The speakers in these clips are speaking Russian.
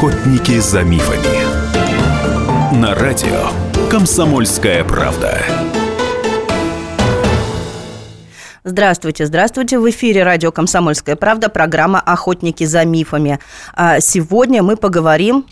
Охотники за мифами. На радио Комсомольская правда. Здравствуйте, здравствуйте. В эфире радио «Комсомольская правда» программа «Охотники за мифами». А сегодня мы поговорим,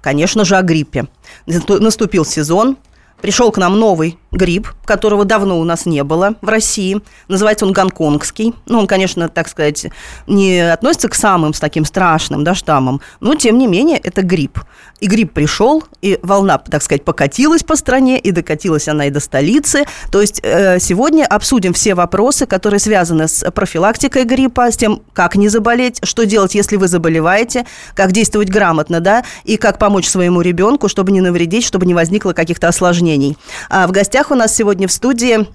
конечно же, о гриппе. Наступил сезон, пришел к нам новый грипп, которого давно у нас не было в России. Называется он гонконгский. Ну, он, конечно, так сказать, не относится к самым с таким страшным да, штаммам, но, тем не менее, это грипп. И грипп пришел, и волна, так сказать, покатилась по стране, и докатилась она и до столицы. То есть э, сегодня обсудим все вопросы, которые связаны с профилактикой гриппа, с тем, как не заболеть, что делать, если вы заболеваете, как действовать грамотно, да, и как помочь своему ребенку, чтобы не навредить, чтобы не возникло каких-то осложнений. А в гостях у нас сегодня в студии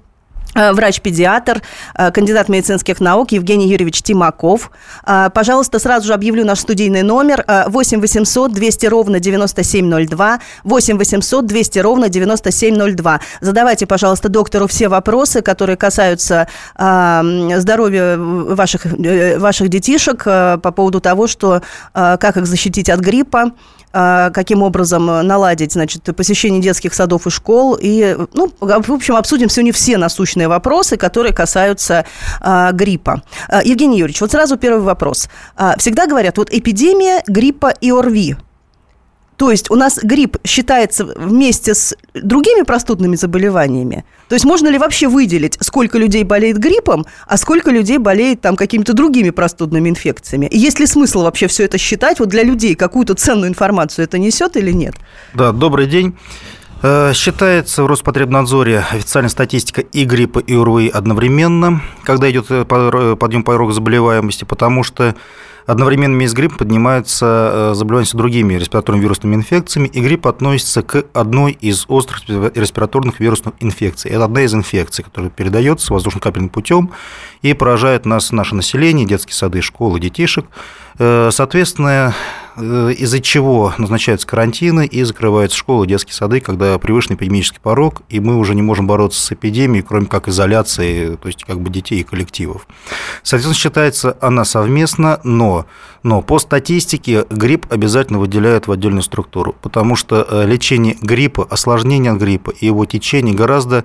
врач-педиатр, э, кандидат медицинских наук Евгений Юрьевич Тимаков. Э, пожалуйста, сразу же объявлю наш студийный номер 8 800 200 ровно 9702, 8 800 200 ровно 9702. Задавайте, пожалуйста, доктору все вопросы, которые касаются здоровья ваших, ваших детишек по поводу того, что, как их защитить от гриппа, каким образом наладить, значит, посещение детских садов и школ. И, ну, в общем, обсудим сегодня все насущные вопросы, которые касаются а, гриппа. А, Евгений Юрьевич, вот сразу первый вопрос. А, всегда говорят, вот эпидемия гриппа и ОРВИ – то есть у нас грипп считается вместе с другими простудными заболеваниями. То есть можно ли вообще выделить, сколько людей болеет гриппом, а сколько людей болеет там какими-то другими простудными инфекциями? И есть ли смысл вообще все это считать? Вот для людей какую-то ценную информацию это несет или нет? Да, добрый день. Э, считается в Роспотребнадзоре официальная статистика и гриппа, и ОРВИ одновременно, когда идет э, подъем порога заболеваемости, потому что Одновременно с гриппом поднимаются э, заболевания с другими респираторными вирусными инфекциями, и грипп относится к одной из острых респираторных вирусных инфекций. Это одна из инфекций, которая передается воздушно-капельным путем и поражает нас, наше население, детские сады, школы, детишек. Э, соответственно, из-за чего назначаются карантины и закрываются школы, детские сады, когда превышен эпидемический порог, и мы уже не можем бороться с эпидемией, кроме как изоляции, то есть как бы детей и коллективов. Соответственно, считается она совместно, но, но по статистике грипп обязательно выделяют в отдельную структуру, потому что э, лечение гриппа, осложнение от гриппа и его течение гораздо Э,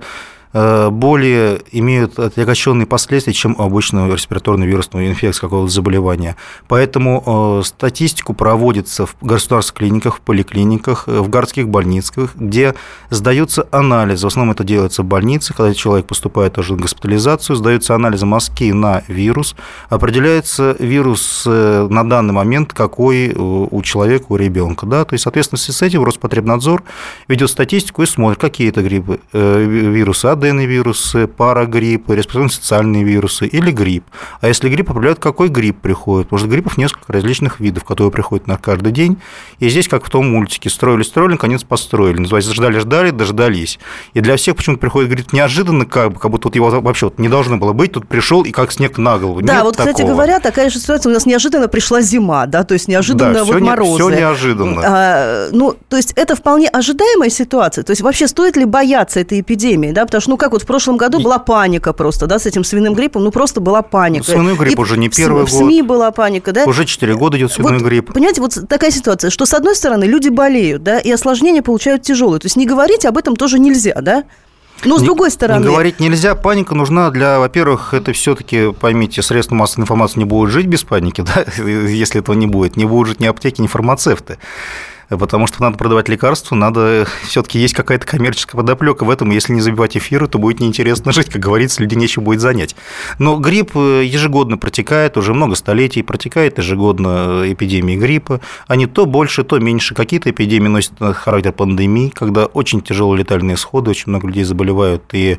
более имеют отягощенные последствия, чем у обычного респираторного вирусного инфекции какого-то заболевания. Поэтому э, статистику проводится в государственных клиниках, в поликлиниках, э, в городских больницах, где сдаются анализы. В основном это делается в больнице, когда человек поступает уже в госпитализацию, сдаются анализы мазки на вирус, определяется вирус на данный момент, какой у человека, у ребенка. Да? То есть, соответственно, с этим Роспотребнадзор ведет статистику и смотрит, какие это гриппы, вирусы, аденовирусы, парагриппы, респираторно-социальные вирусы или грипп. А если грипп, определяют, какой грипп приходит. Потому что гриппов несколько различных видов, которые приходят на каждый день. И здесь, как в том мультике, строили-строили, наконец построили. Называется, ждали-ждали, дождались. И для всех почему-то приходит грипп неожиданно, как, бы, как будто вот его вообще вот не должно было быть, тут пришел и как снег на голову. Да, Нет вот, такого. кстати говоря, такая же ситуация. У нас неожиданно пришла зима, да, то есть неожиданно да, вот все морозы. все неожиданно. А, ну, то есть это вполне ожидаемая ситуация. То есть вообще стоит ли бояться этой эпидемии, да, потому что, ну, как вот в прошлом году была паника просто, да, с этим свиным гриппом, ну просто была паника. Свиной грипп и уже не первый в, год. В СМИ была паника, да. Уже 4 года идет свиной вот, грипп. Понимаете, вот такая ситуация, что с одной стороны люди болеют, да, и осложнения получают тяжелые. То есть не говорить об этом тоже нельзя, да? Но с не, другой стороны... Не говорить нельзя. Паника нужна для, во-первых, это все-таки, поймите, средства массовой информации не будут жить без паники, да, если этого не будет. Не будут жить ни аптеки, ни фармацевты потому что надо продавать лекарства, надо все-таки есть какая-то коммерческая подоплека в этом. Если не забивать эфиры, то будет неинтересно жить, как говорится, людей нечем будет занять. Но грипп э, ежегодно протекает, уже много столетий протекает ежегодно э, эпидемии гриппа. Они то больше, то меньше. Какие-то эпидемии носят характер пандемии, когда очень тяжелые летальные исходы, очень много людей заболевают и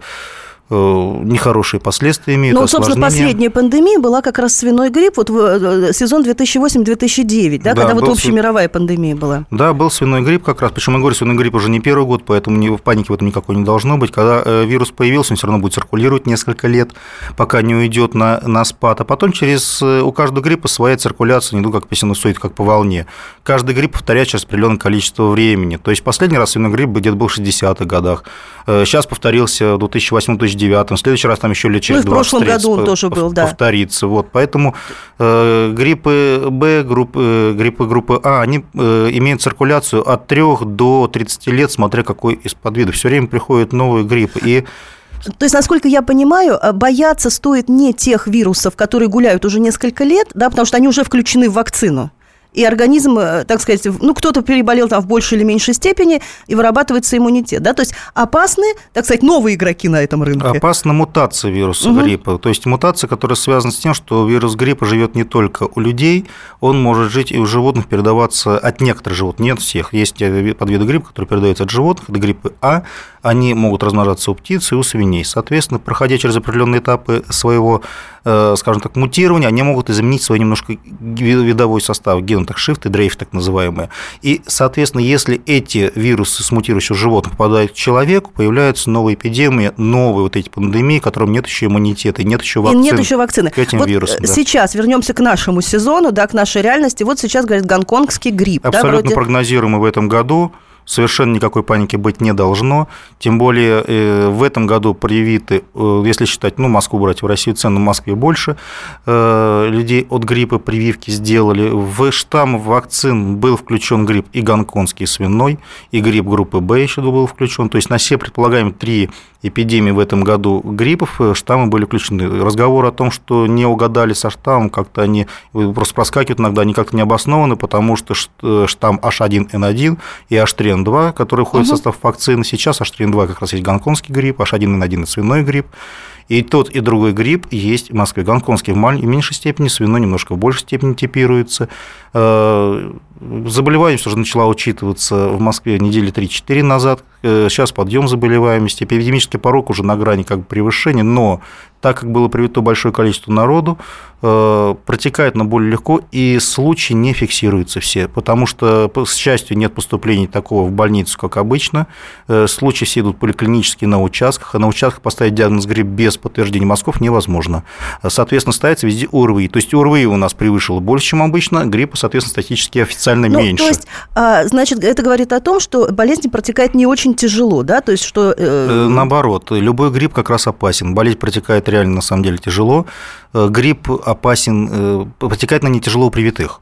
нехорошие последствия имеют. Ну, собственно, последняя пандемия была как раз свиной грипп, вот в э, сезон 2008-2009, да, да когда вот общемировая пандемия была. Да, был свиной грипп как раз, причем я говорю, свиной грипп уже не первый год, поэтому в панике в этом никакой не должно быть. Когда э, вирус появился, он все равно будет циркулировать несколько лет, пока не уйдет на, на спад, а потом через у каждого гриппа своя циркуляция, не иду как по синусоид, как по волне. Каждый грипп повторяется через определенное количество времени. То есть последний раз свиной грипп где-то был в 60-х годах. Сейчас повторился в 2008 2009 2009, в следующий раз там еще лет через ну, в прошлом году он тоже был, да. повторится. Вот, поэтому э, гриппы Б, группы, э, гриппы группы А, они э, имеют циркуляцию от 3 до 30 лет, смотря какой из подвидов. Все время приходят новые гриппы. И то есть, насколько я понимаю, э, бояться стоит не тех вирусов, которые гуляют уже несколько лет, да, потому что они уже включены в вакцину и организм, э, так сказать, ну, кто-то переболел там в большей или меньшей степени, и вырабатывается иммунитет, да, то есть опасны, так сказать, новые игроки на этом рынке. Опасна мутация вируса угу. гриппа, то есть мутация, которая связана с тем, что вирус гриппа живет не только у людей, он может жить и у животных, передаваться от некоторых животных, нет всех, есть э, подвиды гриппа, которые передаются от животных, это гриппы А, они могут размножаться у птиц и у свиней. Соответственно, проходя через определенные этапы своего, э, скажем так, мутирования, они могут изменить свой немножко видовой состав, ген так shift и дрейф так называемые. И, соответственно, если эти вирусы с мутирующих животных попадают к человеку, появляются новые эпидемии, новые вот эти пандемии, которым нет еще иммунитета, нет еще вакцины. И нет еще вакцины. К этим вот вирусам. Да. Сейчас вернемся к нашему сезону, да, к нашей реальности. Вот сейчас, говорят, гонконгский грипп. Абсолютно да, вроде... прогнозируемый в этом году совершенно никакой паники быть не должно. Тем более э, в этом году привиты, э, если считать, ну, Москву брать, в России цены в Москве больше, э, людей от гриппа прививки сделали. В штамм вакцин был включен грипп и гонконгский, и свиной, и грипп группы Б еще был включен. То есть на все предполагаемые три эпидемии в этом году гриппов штаммы были включены. Разговор о том, что не угадали со штаммом, как-то они просто проскакивают иногда, они как-то не обоснованы, потому что штамм H1N1 и H3 H1N2, который входит угу. в состав вакцины. Сейчас H3N2 как раз есть гонконгский грипп, H1N1 – это свиной грипп. И тот, и другой грипп есть в Москве. Гонконгский в, меньшей степени, свиной немножко в большей степени типируется. Заболеваемость уже начала учитываться в Москве недели 3-4 назад. Э, сейчас подъем заболеваемости. Эпидемический порог уже на грани как бы превышения, но так как было привито большое количество народу, э, протекает на более легко, и случаи не фиксируются все, потому что, к счастью, нет поступлений такого в больницу, как обычно. Э, случаи все идут поликлинические на участках, а на участках поставить диагноз грипп без подтверждения мазков невозможно. Соответственно, ставится везде ОРВИ. То есть ОРВИ у нас превышило больше, чем обычно, гриппа, соответственно, статистически официально ну, меньше. То есть, а, значит, это говорит о том, что болезнь протекает не очень тяжело, да? То есть, что... Э, Наоборот, любой грипп как раз опасен. Болезнь протекает реально на самом деле тяжело. Э, грипп опасен, э, протекает на не тяжело у привитых.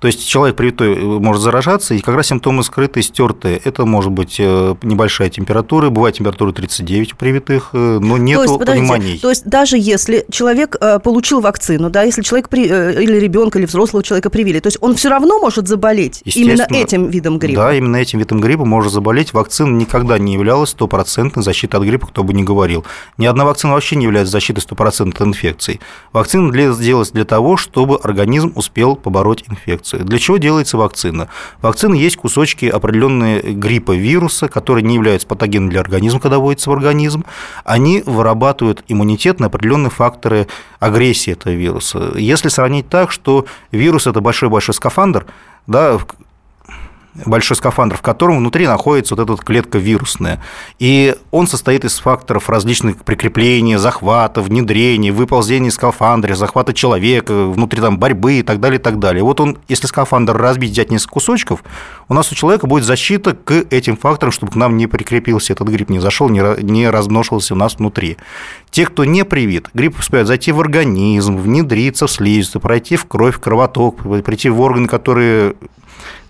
То есть человек привитой э, может заражаться, и как раз симптомы скрытые, стертые. Это может быть э, небольшая температура, бывает температура 39 у привитых, э, но нет понимания. То есть даже если человек получил вакцину, да, если человек при, или ребенка, или взрослого человека привили, то есть он все равно может заболеть именно этим видом гриппа? Да, именно этим видом гриппа может заболеть. Вакцина никогда не являлась стопроцентной защитой от гриппа, кто бы ни говорил. Ни одна вакцина вообще не является защитой стопроцентной от инфекции. Вакцина делалась для того, чтобы организм успел побороть инфекцию инфекции. Для чего делается вакцина? Вакцина есть кусочки определенные гриппа вируса, которые не являются патогенами для организма, когда вводится в организм. Они вырабатывают иммунитет на определенные факторы агрессии этого вируса. Если сравнить так, что вирус – это большой-большой скафандр, да, большой скафандр, в котором внутри находится вот эта клетка вирусная. И он состоит из факторов различных прикреплений, захвата, внедрения, выползения из скафандра, захвата человека, внутри там борьбы и так далее, и так далее. Вот он, если скафандр разбить, взять несколько кусочков, у нас у человека будет защита к этим факторам, чтобы к нам не прикрепился этот грипп, не зашел, не размножился у нас внутри. Те, кто не привит, грипп успеет зайти в организм, внедриться в слизистую, пройти в кровь, кровоток, прийти в органы, которые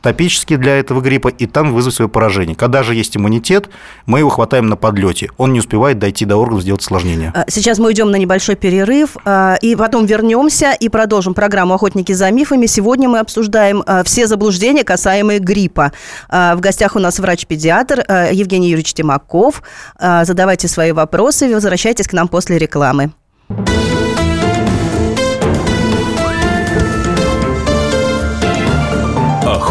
топические для этого гриппа, и там вызвать свое поражение. Когда же есть иммунитет, мы его хватаем на подлете. Он не успевает дойти до органов, сделать осложнение. А, сейчас мы уйдем на небольшой перерыв, а, и потом вернемся и продолжим программу «Охотники за мифами». Сегодня мы обсуждаем а, все заблуждения, касаемые гриппа. В гостях у нас врач-педиатр Евгений Юрьевич Тимаков. Задавайте свои вопросы, возвращайтесь к нам после рекламы.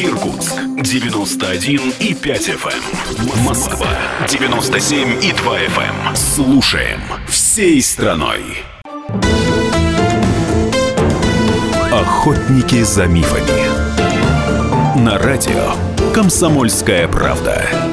Иркутск 91 и 5 FM. Эм. Москва 97 и 2 FM. Эм. Слушаем всей страной. Охотники за мифами. на радио «Комсомольская правда».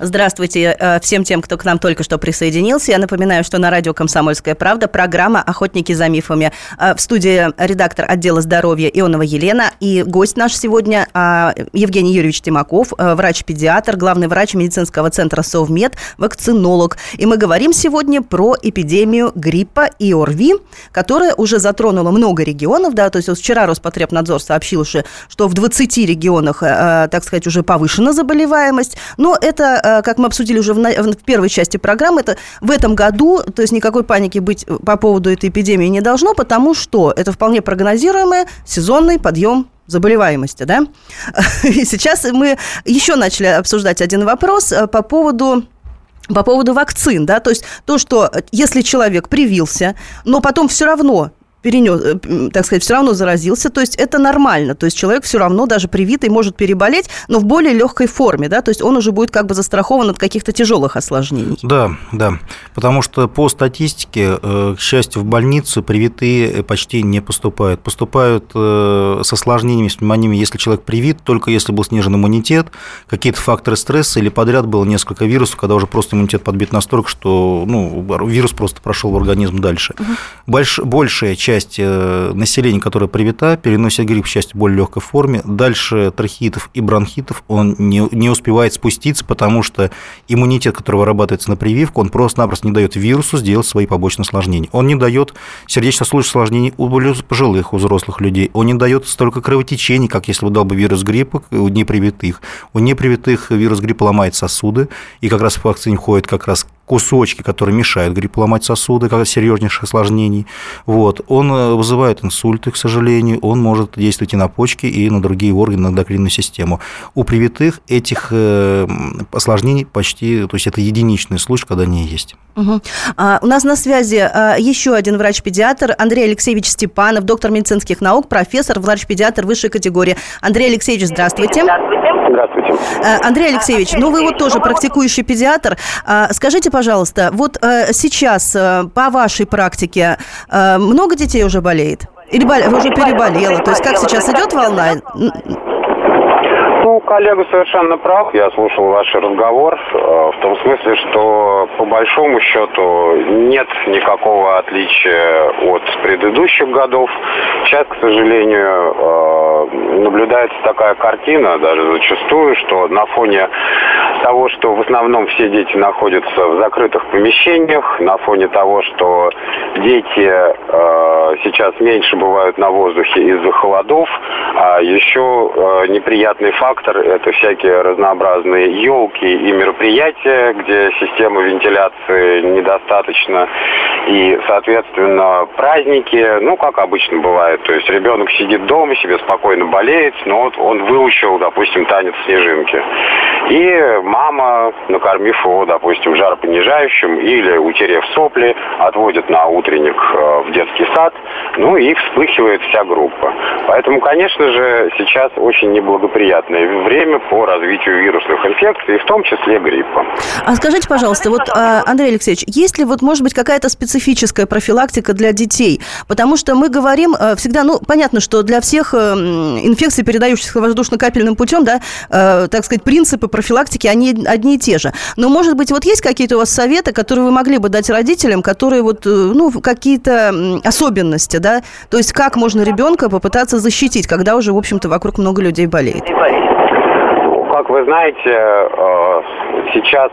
Здравствуйте э, всем тем, кто к нам только что присоединился. Я напоминаю, что на радио «Комсомольская правда» программа «Охотники за мифами». Э, в студии редактор отдела здоровья Ионова Елена и гость наш сегодня э, Евгений Юрьевич Тимаков, врач-педиатр, главный врач медицинского центра «Совмед», вакцинолог. И мы говорим сегодня про эпидемию гриппа и ОРВИ, которая уже затронула много регионов. Да, то есть вчера Роспотребнадзор сообщил, что в 20 регионах, так сказать, уже повышена заболеваемость. Но это Э, как мы обсудили уже в, в первой части программы, это в этом году, то есть никакой паники быть по поводу этой эпидемии не должно, потому что это вполне прогнозируемый сезонный подъем заболеваемости, да? И сейчас мы еще начали обсуждать один вопрос э, по поводу по поводу вакцин, да, то есть то, что если человек привился, но потом все равно перенес, э, так сказать, все равно заразился, то есть это нормально, то есть человек все равно даже привитый может переболеть, но в более легкой форме, да, то есть он уже будет как бы застрахован от каких-то тяжелых осложнений. Да, да, потому что по статистике, э, к счастью, в больницу привитые почти не поступают, поступают э, с осложнениями, с пневмониями, если человек привит, только если был снижен иммунитет, какие-то факторы стресса или подряд было несколько вирусов, когда уже просто иммунитет подбит настолько, что ну, вирус просто прошел в организм дальше. Угу. Больш, большая часть часть э, населения, которая привита, переносит грипп в часть более легкой форме. Дальше трахеитов и бронхитов он не, не успевает спуститься, потому что иммунитет, который вырабатывается на прививку, он просто-напросто не дает вирусу сделать свои побочные осложнения. Он не дает сердечно-сосудистых осложнений у пожилых, у взрослых людей. Он не дает столько кровотечений, как если бы дал бы вирус гриппа у непривитых. У непривитых вирус гриппа ломает сосуды, и как раз в вакцине входит как раз кусочки, которые мешают гриппу ломать сосуды, как серьезнейших осложнений. Вот. Он э, вызывает инсульты, к сожалению, он может действовать и на почки, и на другие органы, на эндокринную систему. У привитых этих э, осложнений почти, то есть это единичный случай, когда они есть. Угу. А, у нас на связи а, еще один врач-педиатр Андрей Алексеевич Степанов, доктор медицинских наук, профессор, врач-педиатр высшей категории. Андрей Алексеевич, здравствуйте. Здравствуйте. А, Андрей Алексеевич, ну вы вот тоже практикующий педиатр. А, скажите, пожалуйста, вот э, сейчас э, по вашей практике э, много детей уже болеет? Или уже переболело? То есть как сейчас идет волна? Ну, коллега совершенно прав. Я слушал ваш разговор в том смысле, что по большому счету нет никакого отличия от предыдущих годов. Сейчас, к сожалению, наблюдается такая картина, даже зачастую, что на фоне того, что в основном все дети находятся в закрытых помещениях, на фоне того, что дети э, сейчас меньше бывают на воздухе из-за холодов, а еще э, неприятный фактор – это всякие разнообразные елки и мероприятия, где система вентиляции недостаточно, и, соответственно, праздники, ну, как обычно бывает, то есть ребенок сидит дома, себе спокойно болеет, но вот он выучил, допустим, танец снежинки. И мама, накормив его, допустим, жаропонижающим или утерев сопли, отводит на утренник э, в детский сад, ну и вспыхивает вся группа. Поэтому, конечно же, сейчас очень неблагоприятное время по развитию вирусных инфекций, в том числе гриппа. А скажите, пожалуйста, вот, а, Андрей Алексеевич, есть ли вот, может быть, какая-то специфическая профилактика для детей? Потому что мы говорим э, всегда, ну, понятно, что для всех э, инфекций, передающихся воздушно-капельным путем, да, так сказать, принципы профилактики, они одни и те же. Но, может быть, вот есть какие-то у вас советы, которые вы могли бы дать родителям, которые вот, э, какие-то особенности, да? То есть как можно ребенка попытаться защитить, когда уже, в общем-то, вокруг много людей болеет? Вы знаете, э, сейчас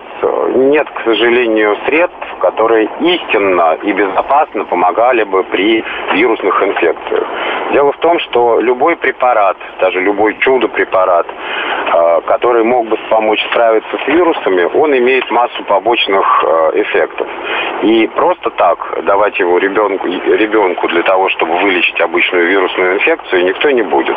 нет, к сожалению, средств, которые истинно и безопасно помогали бы при вирусных инфекциях. Дело в том, что любой препарат, даже любой чудо-препарат, э, который мог бы помочь справиться с вирусами, он имеет массу побочных э, эффектов. И просто так давать его ребенку, ребенку для того, чтобы вылечить обычную вирусную инфекцию, никто не будет.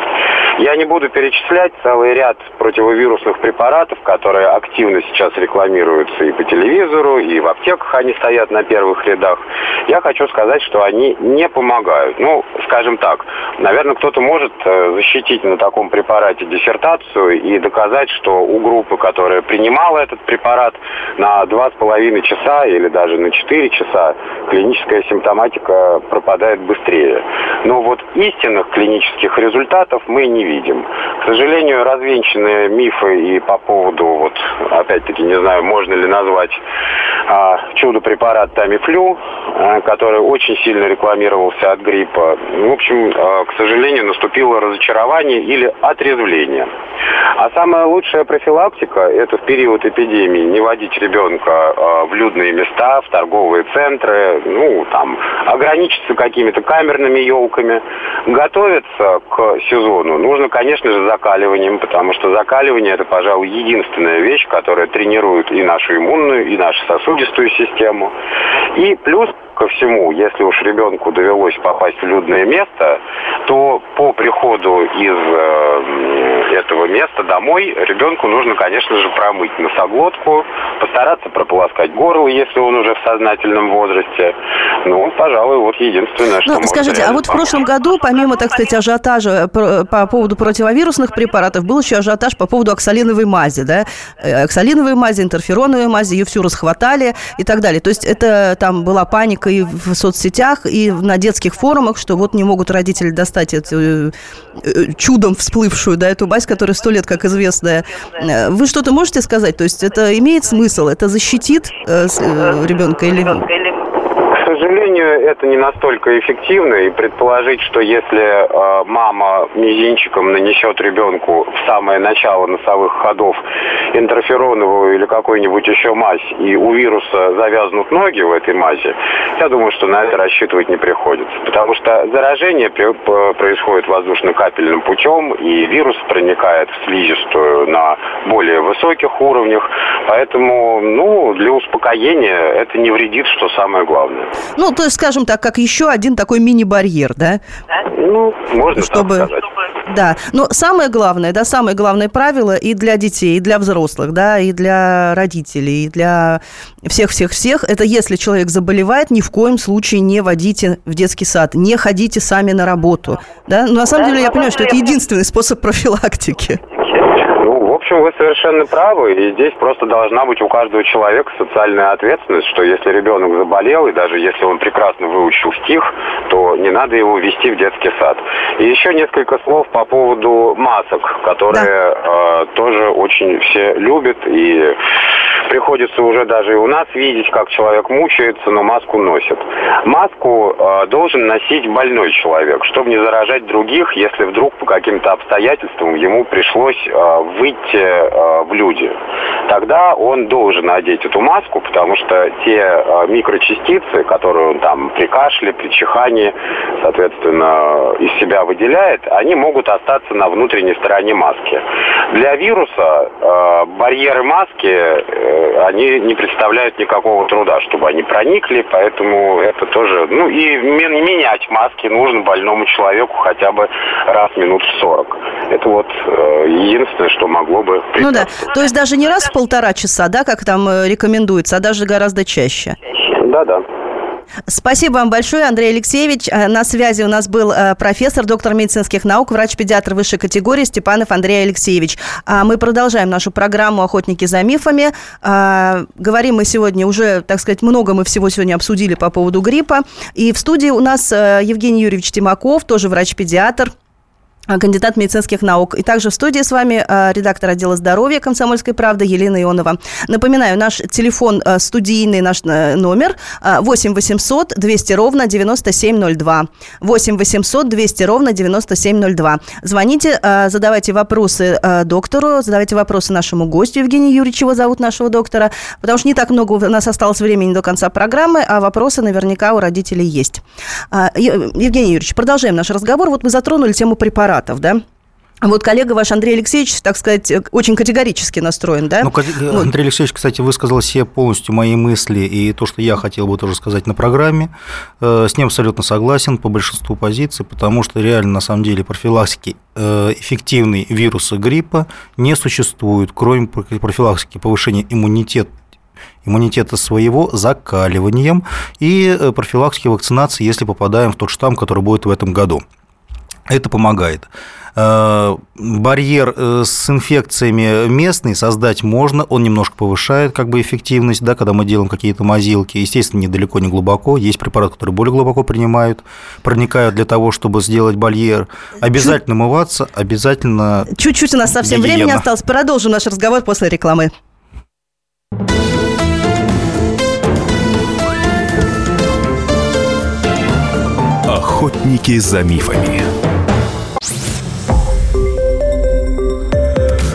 Я не буду перечислять целый ряд противовирусных препаратов, которые активно сейчас рекламируются и по телевизору, и в аптеках они стоят на первых рядах. Я хочу сказать, что они не помогают. Ну, скажем так, наверное, кто-то может э, защитить на таком препарате диссертацию и доказать, что у группы, которая принимала этот препарат на два с половиной часа или даже на 24 часа клиническая симптоматика пропадает быстрее. Но вот истинных клинических результатов мы не видим. К сожалению, развенчанные мифы и по поводу, вот, опять-таки, не знаю, можно ли назвать а, чудо-препарат Тамифлю, а, который очень сильно рекламировался от гриппа. В общем, а, к сожалению, наступило разочарование или отрезвление. А самая лучшая профилактика – это в период эпидемии не водить ребенка а, в людные места, в торговые центры, ну, там, ограничиться какими-то камерными елками. Готовиться к сезону нужно, конечно же, закаливанием, потому что закаливание – это, пожалуй, единственная вещь, которая тренирует и нашу иммунную, и нашу сосудистую систему. И плюс ко всему, если уж ребенку довелось попасть в людное место, то по приходу из э, этого места домой ребенку нужно, конечно же, промыть носоглотку, постараться прополоскать горло, если он уже в сознательном возрасте. Ну, пожалуй, вот единственное, что ну, Скажите, а вот в прошлом году, помимо, так сказать, ажиотажа по поводу противовирусных препаратов, был еще ажиотаж по поводу оксалиновой мази, да? Э, оксалиновой мази, интерфероновой мази, ее всю расхватали и так далее. То есть это там была паника и в соцсетях, и на детских форумах, что вот не могут родители достать эту э, э, чудом всплывшую, да, эту мазь, которая сто лет как известная. Э, вы что-то можете сказать? То есть это имеет смысл? Это защитит ребенка или сожалению, это не настолько эффективно, и предположить, что если э, мама мизинчиком нанесет ребенку в самое начало носовых ходов интерфероновую или какую-нибудь еще мазь, и у вируса завязнут ноги в этой мази, я думаю, что на это рассчитывать не приходится. Потому что заражение при, происходит воздушно-капельным путем, и вирус проникает в слизистую на более высоких уровнях. Поэтому, ну, для успокоения это не вредит, что самое главное. Ну, то есть, скажем так, как еще один такой мини-барьер, да? Ну, можно Чтобы... так сказать. Да, но самое главное, да, самое главное правило и для детей, и для взрослых, да, и для родителей, и для всех-всех-всех, это если человек заболевает, ни в коем случае не водите в детский сад, не ходите сами на работу, да, но на самом деле я понимаю, что это единственный способ профилактики общем, вы совершенно правы, и здесь просто должна быть у каждого человека социальная ответственность, что если ребенок заболел, и даже если он прекрасно выучил стих, то не надо его вести в детский сад. И еще несколько слов по поводу масок, которые да. э, тоже очень все любят, и приходится уже даже и у нас видеть, как человек мучается, но маску носит. Маску э, должен носить больной человек, чтобы не заражать других, если вдруг по каким-то обстоятельствам ему пришлось э, выйти э, в люди. Тогда он должен надеть эту маску, потому что те э, микрочастицы, которые он там при кашле, при чихании, соответственно, из себя выделяет, они могут остаться на внутренней стороне маски. Для вируса э, барьеры маски они не представляют никакого труда, чтобы они проникли, поэтому это тоже... Ну и менять маски нужно больному человеку хотя бы раз минут в 40. Это вот единственное, что могло бы... Ну да, то есть даже не раз в полтора часа, да, как там э, рекомендуется, а даже гораздо чаще. Да, да. Спасибо вам большое, Андрей Алексеевич. Э, на связи у нас был э, профессор, доктор медицинских наук, врач-педиатр высшей категории Степанов Андрей Алексеевич. А мы продолжаем нашу программу «Охотники за мифами». А, говорим мы сегодня уже, так сказать, много мы всего сегодня обсудили по поводу гриппа. И в студии у нас Евгений Юрьевич Тимаков, тоже врач-педиатр, кандидат медицинских наук. И также в студии с вами а, редактор отдела здоровья «Комсомольской правды» Елена Ионова. Напоминаю, наш телефон а, студийный, наш э, номер 8 800 200 ровно 9702. 8 800 200 ровно 9702. Звоните, задавайте вопросы доктору, задавайте вопросы нашему гостю Евгению Юрьевичу, его зовут нашего доктора, потому что не так много у нас осталось времени до конца программы, а вопросы наверняка у родителей есть. Евгений Юрьевич, продолжаем наш разговор. Вот мы затронули тему препаратов препаратов, да? Вот коллега ваш Андрей Алексеевич, так сказать, очень категорически настроен, да? Ну. Андрей Алексеевич, кстати, высказал все полностью мои мысли и то, что я хотел бы тоже сказать на программе. Э, с ним абсолютно согласен по большинству позиций, потому что реально, на самом деле, профилактики э, эффективной вируса гриппа не существует, кроме профилактики повышения иммунитета иммунитета своего закаливанием и э, профилактики вакцинации, если попадаем в тот штамм, который будет в этом году. Это помогает. Э, барьер э, с инфекциями местный создать можно, он немножко повышает как бы эффективность, да, когда мы делаем какие-то мазилки. Естественно, недалеко, не глубоко. Есть препараты, которые более глубоко принимают, проникают для того, чтобы сделать барьер. Обязательно Чуть... мываться, обязательно... Чуть-чуть у нас совсем гигиена. времени осталось. Продолжим наш разговор после рекламы. Охотники за мифами.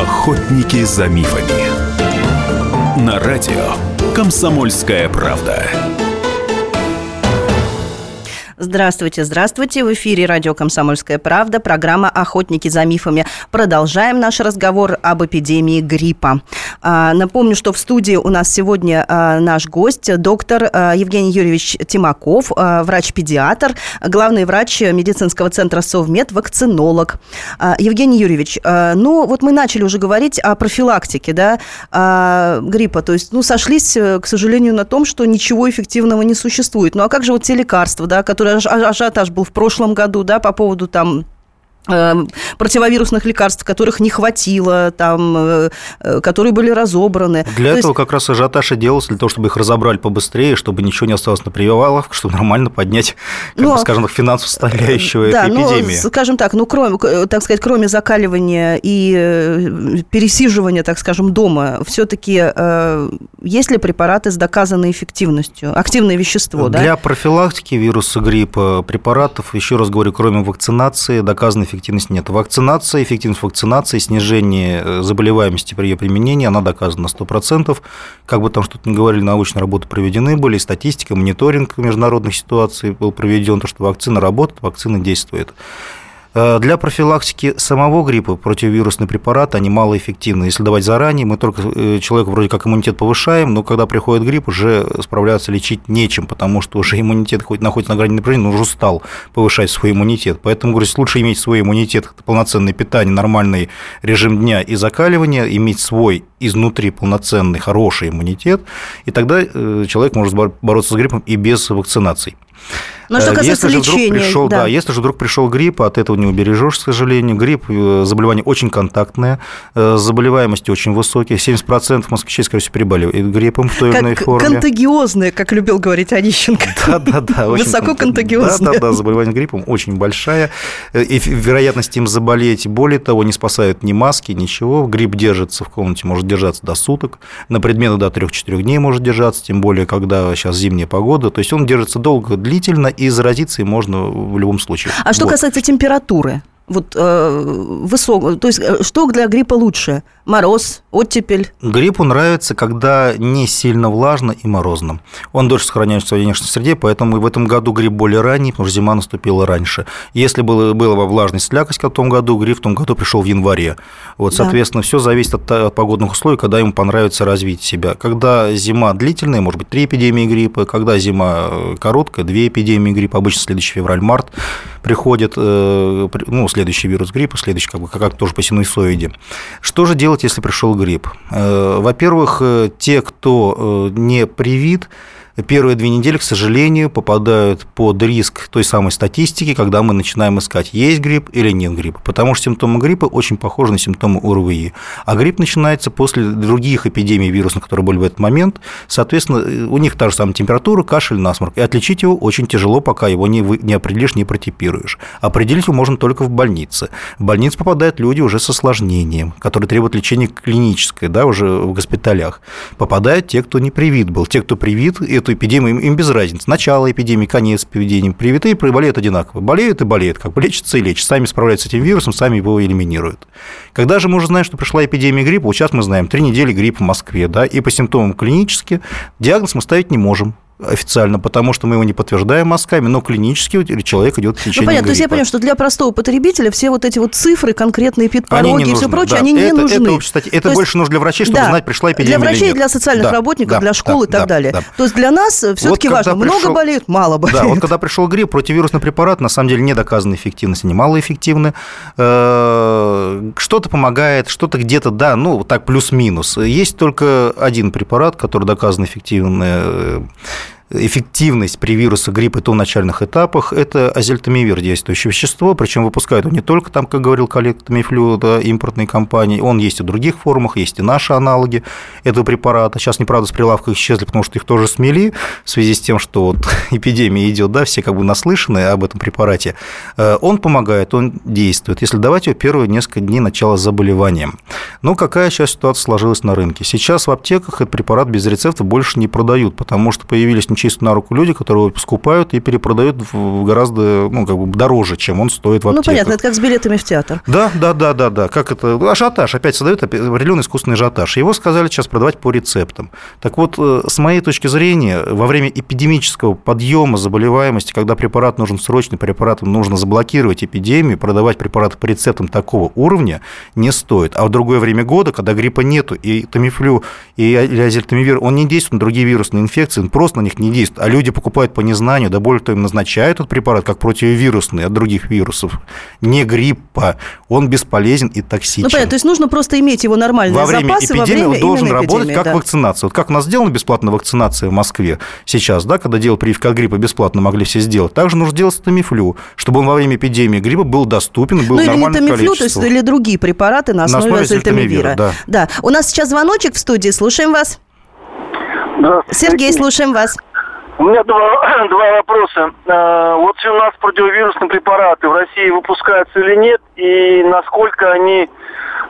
Охотники за мифами. На радио Комсомольская правда. Здравствуйте, здравствуйте. В эфире радио «Комсомольская правда», программа «Охотники за мифами». Продолжаем наш разговор об эпидемии гриппа. А, напомню, что в студии у нас сегодня а, наш гость, доктор а, Евгений Юрьевич Тимаков, врач-педиатр, главный врач медицинского центра «Совмед», вакцинолог. Евгений Юрьевич, ну вот мы начали уже говорить о профилактике да, гриппа, то есть ну, сошлись, к сожалению, на том, что ничего эффективного не существует. Ну а как же вот те лекарства, да, которые ажиотаж был в прошлом году, да, по поводу там противовирусных лекарств, которых не хватило, там, э, э, которые были разобраны. Для То этого есть... как раз ажиотаж и делался, для того, чтобы их разобрали побыстрее, чтобы ничего не осталось на привалах, чтобы нормально поднять, как но... бы, скажем так, финансовую составляющую да, этой эпидемии. Но, скажем так, ну, кроме, так сказать, кроме закаливания и э, пересиживания, так скажем, дома, все-таки есть ли препараты с доказанной эффективностью, активное вещество, Для да? профилактики вируса гриппа препаратов, еще раз говорю, кроме вакцинации, доказанной эффективности нет. Вакцинация, эффективность вакцинации, снижение э, заболеваемости при ее применении, она доказана на 100%. Как бы там что-то ни говорили, научные работы проведены были, статистика, мониторинг международных ситуаций был проведен, то, что вакцина работает, вакцина действует. Э, для профилактики самого гриппа противовирусные препараты, они малоэффективны. Если давать заранее, мы только э, человеку вроде как иммунитет повышаем, но когда приходит грипп, уже справляться лечить нечем, потому что уже иммунитет хоть находится на грани напряжения, но уже устал повышать свой иммунитет. Поэтому, говорю, лучше иметь свой иммунитет, полноценное питание, нормальный режим дня и закаливания, иметь свой изнутри полноценный, хороший иммунитет, и тогда э, человек может бороться с гриппом и без вакцинаций. Но что э, касается если лечения, же вдруг пришел, да. да, если же вдруг пришел грипп, от этого не убережешь, к сожалению. Грипп э, заболевание очень контактное, заболеваемости очень высокие, 70% москвичей, скорее всего, переболевают гриппом в той или иной форме. Контагиозное, как любил говорить Онищенко. Да, да, да. Высоко контагиозное. Да, да, да, заболевание гриппом очень большая. И вероятность им заболеть, более того, не спасают ни маски, ничего. Грипп держится в комнате, может держаться до суток. На предметах до 3-4 дней может держаться, тем более, когда сейчас зимняя погода. То есть он держится долго, длительно, и заразиться им можно в любом случае. А что вот. касается температуры? Вот э, высок, то есть э, что для гриппа лучше? Мороз, оттепель? Гриппу нравится, когда не сильно влажно и морозно. Он дольше сохраняется в внешней среде, поэтому в этом году грипп более ранний, потому что зима наступила раньше. Если было, была влажность, слякость в том году, грипп в том году пришел в январе. Вот, соответственно, да. все зависит от, от погодных условий, когда ему понравится развить себя. Когда зима длительная, может быть, три эпидемии гриппа, когда зима э, короткая, две эпидемии гриппа, обычно следующий февраль-март приходит, ну, следующий вирус гриппа, следующий как бы как тоже по синусоиде. Что же делать, если пришел грипп? Э, во-первых, э, те, кто э, не привит, первые две недели, к сожалению, попадают под риск той самой статистики, когда мы начинаем искать, есть грипп или нет гриппа. Потому что симптомы гриппа очень похожи на симптомы ОРВИ. А грипп начинается после других эпидемий вирусных, которые были в этот момент. Соответственно, у них та же самая температура, кашель, насморк. И отличить его очень тяжело, пока его не, вы, не определишь, не протипируешь. Определить его можно только в больнице. В больницу попадают люди уже с осложнением, которые требуют лечения клиническое, да, уже в госпиталях. Попадают те, кто не привит был. Те, кто привит, это эту эпидемию, им, без разницы. Начало эпидемии, конец эпидемии. Привитые болеют одинаково. Болеют и болеют, как бы лечатся и лечат. Сами справляются с этим вирусом, сами его элиминируют. Когда же мы уже знаем, что пришла эпидемия гриппа, вот сейчас мы знаем, три недели грипп в Москве, да, и по симптомам клинически диагноз мы ставить не можем официально, потому что мы его не подтверждаем мазками, но клинически человек идет в течение Ну, понятно, гриппа. то есть я понимаю, что для простого потребителя все вот эти вот цифры, конкретные пит-пороги не и все прочее, да. они не это, нужны. Это, кстати, это То есть- больше нужно для врачей, чтобы Да. знать, пришла эпидемия Для врачей, для социальных Да, работников, да, для школ да, и так да, далее. да. То есть для нас все-таки Вот важно, когда много пришел- болеют, мало болеют. Да, вот когда пришел грипп, противирусный препарат на самом деле не доказана эффективность, они малоэффективны. Э, Что-то помогает, что-то где-то, да, ну, так плюс-минус. Есть только один препарат, который доказан эффективный э, эффективность при вирусе гриппа и то в начальных этапах, это азельтамивир, действующее вещество, причем выпускают его не только там, как говорил коллега Тамифлю, да, импортные компании, он есть и в других формах, есть и наши аналоги этого препарата. Сейчас, неправда, с прилавка исчезли, потому что их тоже смели в связи с тем, что вот эпидемия идет, да, все как бы наслышаны об этом препарате. Э, Он помогает, он действует, если давать его первые несколько дней начала заболевания. Но какая сейчас ситуация сложилась на рынке? Сейчас в аптеках этот препарат без рецепта больше не продают, потому что появились нечисто на руку люди, которые его скупают и перепродают в гораздо ну, как бы дороже, чем он стоит в Ну, аптеках. понятно, это как с билетами в театр. Да, да, да, да, да. Как это? Ажиотаж. Опять создают определенный искусственный ажиотаж. Его сказали сейчас продавать по рецептам. Так вот, э, с моей точки зрения, во время эпидемического подъема заболеваемости, когда препарат нужен срочный, препаратом нужно заблокировать эпидемию, продавать препараты по рецептам такого уровня не стоит. А в другое время года, когда гриппа нету, и тамифлю, и азельтамивир, он не действует на другие вирусные инфекции, он просто на них не действует. А люди покупают по незнанию, да более того, им назначают этот препарат как противовирусный от других вирусов. Не гриппа. Он бесполезен и токсичен. Ну, понятно, то есть нужно просто иметь его нормальные во время запасы эпидемии во время он должен именно работать эпидемии, как да. вакцинация. Вот как у нас сделана бесплатная вакцинация в Москве сейчас, да, когда делал прививку от гриппа бесплатно могли все сделать. Также нужно делать с тамифлю, чтобы он во время эпидемии гриппа был доступен, был Ну, или не тамифлю, то есть или другие препараты на На основе основе азельтамивира. азельтамивира, да. У нас сейчас звоночек в студии, слушаем вас. Здравствуйте. Сергей, слушаем вас. У меня два, два вопроса. Э, Вот у нас противовирусные препараты в России выпускаются или нет, и насколько они,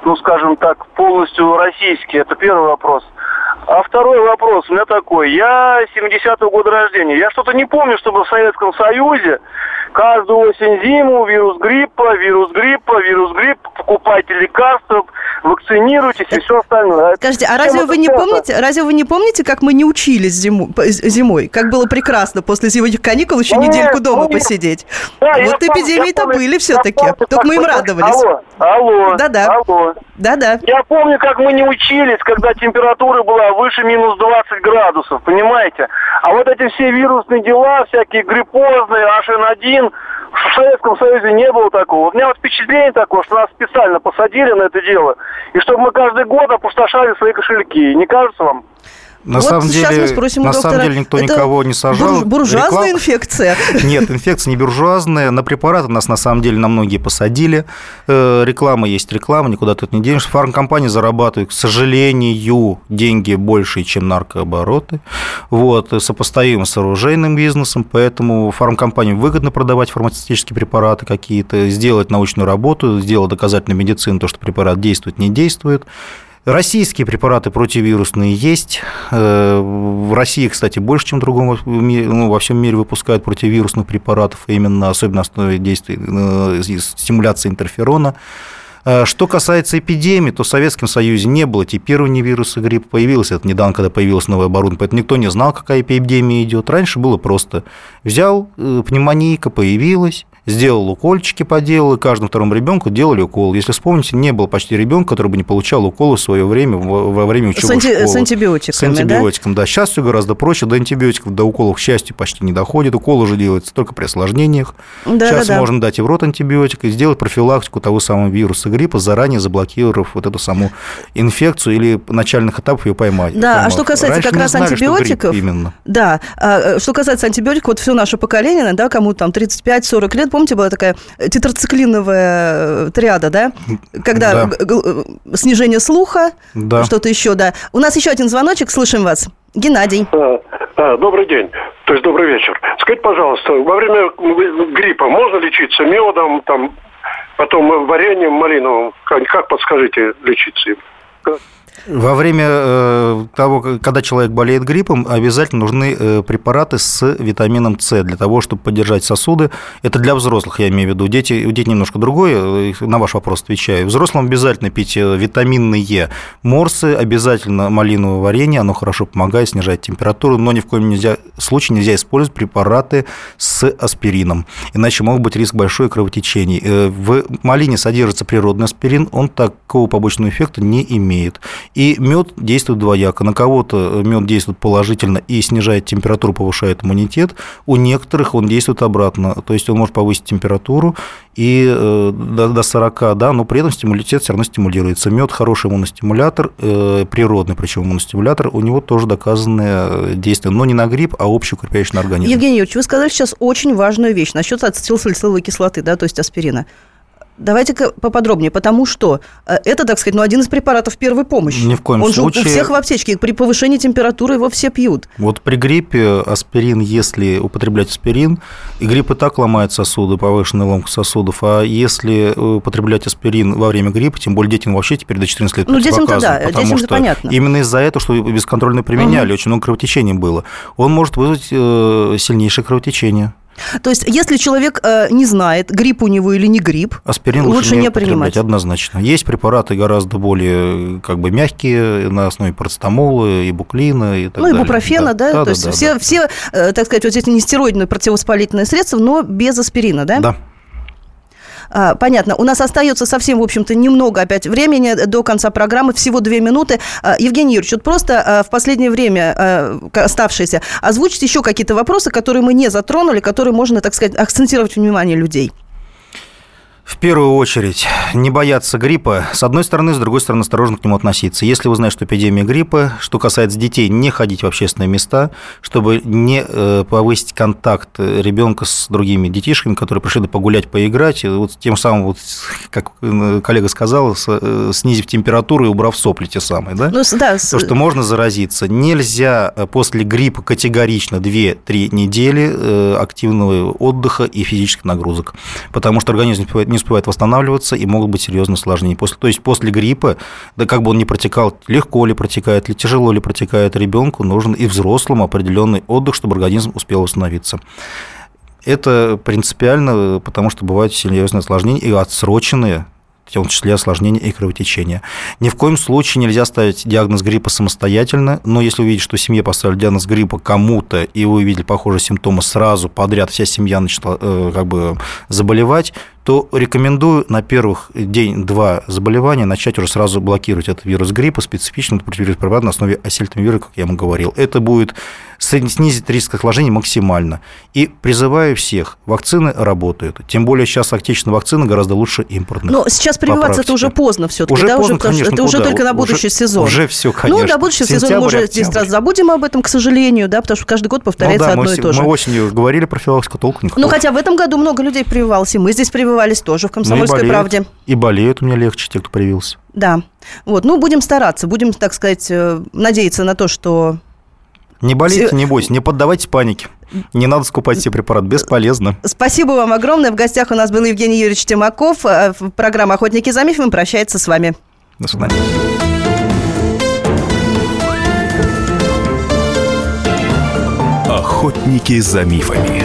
ну, скажем так, полностью российские? Это первый вопрос. А второй вопрос у меня такой. Я 70-го года рождения. Я что-то не помню, чтобы в Советском Союзе каждую осень-зиму вирус гриппа, вирус гриппа, вирус гриппа, покупайте лекарства, вакцинируйтесь и все остальное. Скажите, а разве вы не связано? помните, разве вы не помните, как мы не учились зиму- зимой? Как было прекрасно после зимних каникул еще Нет, недельку дома ну, посидеть. Да, вот эпидемии-то были все-таки. Только мы им радовались. Алло, алло, Да-да. алло. Да-да. Я помню, как мы не учились, когда температура была выше минус 20 градусов, понимаете? А вот эти все вирусные дела, всякие гриппозные, H1N1, в Советском Союзе не было такого. У меня вот впечатление такое, что нас специально посадили на это дело, и чтобы мы каждый год опустошали свои кошельки. Не кажется вам? На вот самом деле, мы спросим на доктора. самом деле никто Это никого не сажал. бур- буржуазная Реклама- инфекция. Нет, инфекция не буржуазная. На препараты нас на самом деле на многие посадили. Э, Реклама есть реклама, никуда это не денешься. Фармкомпании зарабатывают, к сожалению, деньги больше, чем наркообороты. Вот, сопоставимо с оружейным бизнесом, поэтому фармкомпаниям выгодно продавать фармацевтические препараты какие-то, сделать научную работу, сделать доказательную медицину, то, что препарат действует, не действует. Российские препараты противирусные есть. Э, В России, кстати, больше, чем в другом ну, во всем мире выпускают противирусных препаратов, именно особенно на основе действий э, стимуляции интерферона. Э, Что касается эпидемии, то в Советском Союзе не было типирования вируса гриппа. Появилось это недавно, когда появилось новое оборудование, поэтому никто не знал, какая эпидемия идет. Раньше было просто взял, пневмонийка появилась, сделал укольчики, поделал, и каждому второму ребенку делали укол. Если вспомните, не было почти ребенка, который бы не получал уколы в свое время во, время учебы С, анти- с антибиотиками, С антибиотиком, да? Сейчас все гораздо проще. До антибиотиков, до уколов, к счастью, почти не доходит. Укол уже делается только при осложнениях. Да, Сейчас да, да. можно дать и в рот антибиотик, и сделать профилактику того самого вируса гриппа, заранее заблокировав вот эту саму инфекцию или начальных этапов ее поймать. Да, а поймав. что касается Раньше как раз знали, антибиотиков, именно. Да, а, э, что касается антибиотиков, вот все наше поколение, да, кому там 35-40 лет, помните, была такая тетрациклиновая э, триада, да? Когда Да. г- г- э, снижение слуха, Да. что-то еще, да. У нас еще один звоночек, слушаем вас. Геннадий. А, а, Добрый день, то есть добрый вечер. Скажите, пожалуйста, во время гриппа можно лечиться медом, там, потом вареньем малиновым? Как, как подскажите, лечиться им? Во время э, того, когда человек болеет гриппом, обязательно нужны э, препараты с витамином С для того, чтобы поддержать сосуды. Это для взрослых, я имею в виду. Дети, у детей немножко другое, на ваш вопрос отвечаю. Взрослым обязательно пить витаминные морсы, обязательно малиновое варенье, оно хорошо помогает, снижает температуру, но ни в коем нельзя, случае нельзя использовать препараты с аспирином, иначе может быть риск большой кровотечений. В малине содержится природный аспирин, он такого побочного эффекта не имеет. И мед действует двояко. На кого-то мед действует положительно и снижает температуру, повышает иммунитет. У некоторых он действует обратно. То есть он может повысить температуру и э, до, до 40, да, но при этом стимулитет все равно стимулируется. Мед хороший иммуностимулятор, э, природный причем иммуностимулятор, у него тоже доказанное э, действие, но не на грипп, а общеукрепляющий на организм. Евгений Юрьевич, вы сказали сейчас очень важную вещь насчет ацетилсалициловой кислоты, да, то есть аспирина. Давайте-ка поподробнее, потому что э, это, так сказать, ну, один из препаратов первой помощи. Ни в коем Он случае. же у всех в аптечке. При повышении температуры его все пьют. Вот при гриппе аспирин, если употреблять аспирин, и грипп и так ломает сосуды, повышенная ломка сосудов, а если употреблять аспирин во время гриппа, тем более детям вообще теперь до 14 лет Ну, детям-то да, потому детям что понятно. именно из-за этого, что бесконтрольно применяли, угу. очень много кровотечений было, он может вызвать э, сильнейшее кровотечение. То есть, если человек э, не знает, грипп у него или не грипп, Аспирин лучше, лучше не, не принимать. Однозначно. Есть препараты гораздо более как бы мягкие на основе парацетамола, ибуклина и так ну, далее. Ну, ибупрофена, да? да, да То да, есть, да, все, да. все, э, так сказать, вот эти нестероидные противовоспалительные средства, но без аспирина, да? Да. А, понятно. У нас остается совсем, в общем-то, немного опять времени до конца программы, всего две минуты. А, Евгений Юрьевич, вот просто а, в последнее время оставшиеся, озвучить еще какие-то вопросы, которые мы не затронули, которые можно, так сказать, акцентировать внимание людей. В первую очередь, не бояться гриппа. С одной стороны, с другой стороны, осторожно к нему относиться. Если вы знаете, что эпидемия гриппа, что касается детей, не ходить в общественные места, чтобы не э, повысить контакт ребенка с другими детишками, которые пришли погулять, поиграть. Вот тем самым, вот, как э, коллега сказал, э, снизив температуру и убрав сопли те самые. Да? Ну, да. То, что можно заразиться. Нельзя после гриппа категорично 2-3 недели активного отдыха и физических нагрузок, потому что организм не успевает восстанавливаться и могут быть серьезные осложнения. После, то есть после гриппа, да как бы он ни протекал, легко ли протекает, ли тяжело ли протекает ребенку, нужен и взрослому определенный отдых, чтобы организм успел восстановиться. Это принципиально, потому что бывают серьезные осложнения и отсроченные в том числе осложнения и кровотечения. Ни в коем случае нельзя ставить диагноз гриппа самостоятельно, но если увидите, что семья поставили диагноз гриппа кому-то, и вы увидели похожие симптомы сразу подряд, вся семья начала э, как бы заболевать, то рекомендую на первых день-два заболевания начать уже сразу блокировать этот вирус гриппа, специфичный противовирус препарат на основе осельтамивира, как я вам говорил. Это будет снизить риск осложнений максимально. И призываю всех, вакцины работают. Тем более сейчас отечественная вакцина гораздо лучше импортных. Но сейчас прививаться это уже поздно все-таки. Уже да, поздно, уже, конечно, Это куда? уже только на будущий уже, сезон. Уже все, конечно. Ну, на будущий Сентябрь, сезон мы уже октябрь. 10 раз забудем об этом, к сожалению, да, потому что каждый год повторяется ну, да, одно мы, и то же. Мы осенью говорили про филологическую толку никакого. Ну, хотя в этом году много людей прививалось, и мы здесь прививались тоже в «Комсомольской ну, и правде». И болеют у меня легче, те, кто привился. Да. Вот, ну, будем стараться, будем, так сказать, э, надеяться на то, что... Не болейте, не бойся, не поддавайтесь панике. Не надо скупать все препараты, бесполезно. Спасибо вам огромное. В гостях у нас был Евгений Юрьевич Тимаков. Э, программа «Охотники за мифами» прощается с вами. До свидания. Охотники за мифами.